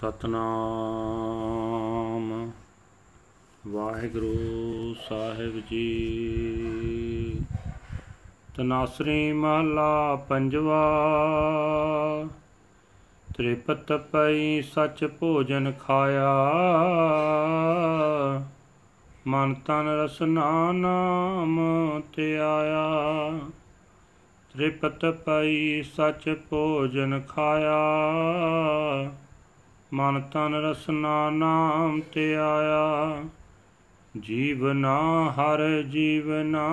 ਸਤਨਾਮ। ਵਾਹਿਗੁਰੂ ਸਾਹਿਬ ਜੀ। ਤਨਾਸਰੀ ਮਹਲਾ ਪੰਜਵਾ। ਤ੍ਰਿਪਤ ਪਈ ਸਚ ਭੋਜਨ ਖਾਇਆ। ਮਨ ਤਨ ਰਸਨਾ ਨਾਮ ਤੇ ਆਇਆ। ਤ੍ਰਿਪਤ ਪਈ ਸਚ ਭੋਜਨ ਖਾਇਆ। ਮਨ ਤਨ ਰਸਨਾ ਨਾਮ ਤੇ ਆਇਆ। ਜੀਵਨਾ ਹਰ ਜੀਵਨਾ,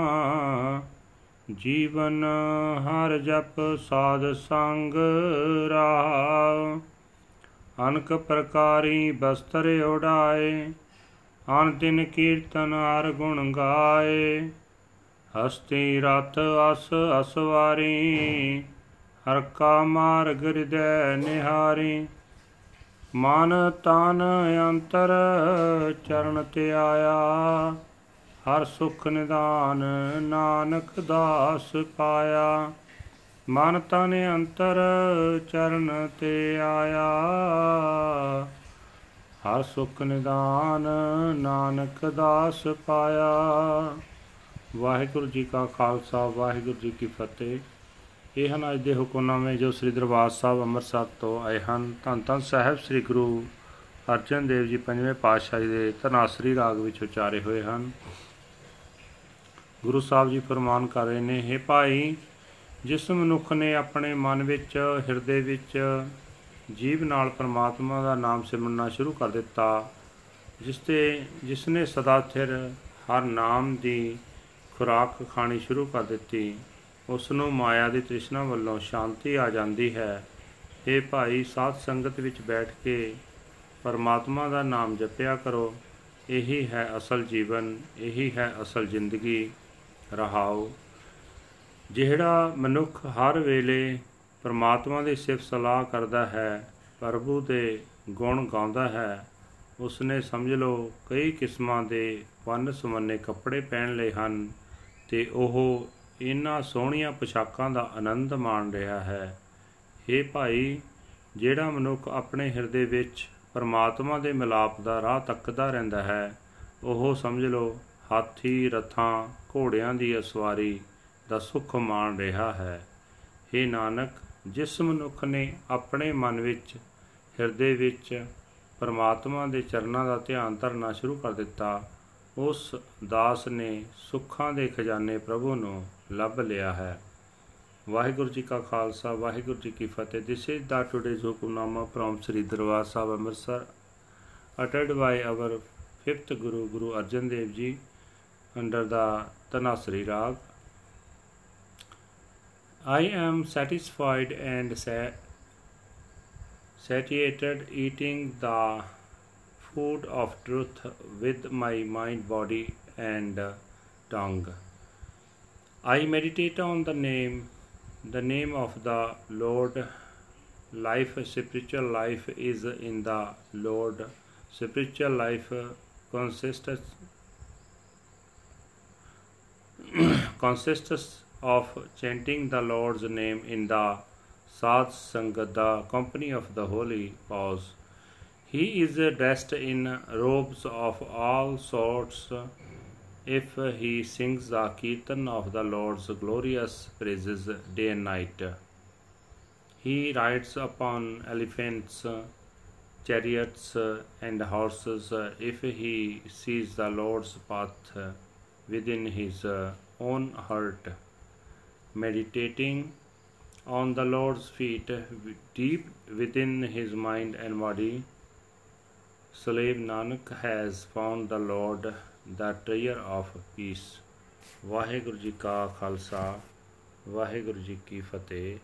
ਜੀਵਨ ਹਰ ਜਪ ਸਾਧ ਸੰਗ ਰਹਾ। ਅਨਕ ਪ੍ਰਕਾਰੀ ਬਸਤਰ ਉਡਾਏ, ਅਨ ਦਿਨ ਕੀਰਤਨ ਹਰ ਗੁਣ ਗਾਏ। ਹਸਤੀ ਰਤ ਅਸ ਅਸਵਾਰੀ, ਹਰ ਕਾ ਮਾਰਗ ਹਿਰਦੈ ਨਿਹਾਰੀ। ਮਨ ਤਨ ਅੰਤਰ ਚਰਨ ਤੇ ਆਇਆ। ਹਰ ਸੁਖ ਨਿਦਾਨ ਨਾਨਕ ਦਾਸ ਪਾਇਆ। ਮਨ ਤਨ ਅੰਤਰ ਚਰਨ ਤੇ ਆਇਆ। ਹਰ ਸੁਖ ਨਿਦਾਨ ਨਾਨਕ ਦਾਸ ਪਾਇਆ। ਵਾਹਿਗੁਰੂ ਜੀ ਕਾ ਖਾਲਸਾ, ਵਾਹਿਗੁਰੂ ਜੀ ਕੀ ਫਤਿਹ। ਇਹ ਹਨ ਅੱਜ ਦੇ ਹੁਕਮਨਾਮੇ ਜੋ ਸ੍ਰੀ ਦਰਬਾਰ ਸਾਹਿਬ ਅੰਮ੍ਰਿਤਸਰ ਤੋਂ ਆਏ ਹਨ। ਧੰਨ ਧੰਨ ਸਾਹਿਬ ਸ੍ਰੀ ਗੁਰੂ ਅਰਜਨ ਦੇਵ ਜੀ ਪੰਜਵੇਂ ਪਾਤਸ਼ਾਹ ਜੀ ਦੇ ਤਨਾਸਰੀ ਰਾਗ ਵਿੱਚ ਉਚਾਰੇ ਹੋਏ ਹਨ। ਗੁਰੂ ਸਾਹਿਬ ਜੀ ਫਰਮਾਨ ਕਰ ਰਹੇ ਨੇ हे ਭਾਈ, ਜਿਸ ਮਨੁੱਖ ਨੇ ਆਪਣੇ ਮਨ ਵਿੱਚ, ਹਿਰਦੇ ਵਿੱਚ ਜੀਵ ਨਾਲ ਪਰਮਾਤਮਾ ਦਾ ਨਾਮ ਸਿਮਰਨਾ ਸ਼ੁਰੂ ਕਰ ਦਿੱਤਾ, ਜਿਸ ਤੇ, ਜਿਸ ਨੇ ਸਦਾ ਸਥਿਰ ਹਰ ਨਾਮ ਦੀ ਖੁਰਾਕ ਖਾਣੀ ਸ਼ੁਰੂ ਕਰ ਦਿੱਤੀ ਉਸ ਨੂੰ ਮਾਇਆ ਦੀ ਤ੍ਰਿਸ਼ਨਾ ਵੱਲੋਂ ਸ਼ਾਂਤੀ ਆ ਜਾਂਦੀ ਹੈ। ਇਹ ਭਾਈ, ਸਾਧ ਸੰਗਤ ਵਿੱਚ ਬੈਠ ਕੇ ਪਰਮਾਤਮਾ ਦਾ ਨਾਮ ਜਪਿਆ ਕਰੋ। ਇਹੀ ਹੈ ਅਸਲ ਜੀਵਨ, ਇਹੀ ਹੈ ਅਸਲ ਜ਼ਿੰਦਗੀ। ਰਹਾਓ। ਜਿਹੜਾ ਮਨੁੱਖ ਹਰ ਵੇਲੇ ਪਰਮਾਤਮਾ ਦੀ ਸਿਫਤ ਸਲਾਹ ਕਰਦਾ ਹੈ, ਪ੍ਰਭੂ ਦੇ ਗੁਣ ਗਾਉਂਦਾ ਹੈ, ਉਸਨੇ ਸਮਝ ਲਓ ਕਈ ਕਿਸਮਾਂ ਦੇ ਵੰਨ ਸੁਵੰਨੇ ਕੱਪੜੇ ਪਹਿਨ ਲਏ ਹਨ ਤੇ ਉਹ ਇਹਨਾਂ ਸੋਹਣੀਆਂ ਪੋਸ਼ਾਕਾਂ ਦਾ ਆਨੰਦ ਮਾਣ ਰਿਹਾ ਹੈ। ਇਹ ਭਾਈ, ਜਿਹੜਾ ਮਨੁੱਖ ਆਪਣੇ ਹਿਰਦੇ ਵਿੱਚ ਪਰਮਾਤਮਾ ਦੇ ਮਿਲਾਪ ਦਾ ਰਾਹ ਤੱਕਦਾ ਰਹਿੰਦਾ ਹੈ, ਉਹ ਸਮਝ ਲਓ, ਹਾਥੀ, ਰਥਾਂ, ਘੋੜਿਆਂ ਦੀ ਅਸਵਾਰੀ ਦਾ ਸੁੱਖ ਮਾਣ ਰਿਹਾ ਹੈ। हे ਨਾਨਕ, ਜਿਸ ਮਨੁੱਖ ਨੇ ਆਪਣੇ ਮਨ ਵਿੱਚ ਹਿਰਦੇ ਵਿੱਚ ਪਰਮਾਤਮਾ ਦੇ ਚਰਨਾਂ ਦਾ ਧਿਆਨ ਧਰਨਾ ਸ਼ੁਰੂ ਕਰ ਦਿੱਤਾ ਉਸ ਦਾਸ ਨੇ ਸੁੱਖਾਂ ਦੇ ਖਜ਼ਾਨੇ ਪ੍ਰਭੂ ਨੂੰ ਲੱਭ ਲਿਆ ਹੈ ਵਾਹਿਗੁਰੂ ਜੀ ਕਾ ਖਾਲਸਾ ਵਾਹਿਗੁਰੂ ਜੀ ਕੀ ਫਤਿਹ this is the today's Hukamnama from Sri Darbar Sahib Amritsar ਅਟਟਡ by our 5th Guru Guru Arjan Dev ji under the ਤਨਾਸਰੀ ਰਾਗ I am satisfied and satiated eating the food of truth with my mind body and uh, tongue I meditate on the name, the name of the Lord. Life, spiritual life is in the Lord. Spiritual life consists consists of chanting the Lord's name in the Sad Sangat, the company of the holy pause. He is dressed in robes of all sorts if he sings the kirtan of the Lord's glorious praises day and night. He rides upon elephants, chariots, and horses if he sees the Lord's path within his own heart. Meditating on the Lord's feet deep within his mind and body, slave Nanak has found the Lord the treasure of peace. Waheguru ji ਕਾ ਖਾਲਸਾ, ਵਾਹਿਗੁਰੂ ਜੀ ਕੀ ਫਤਿਹ।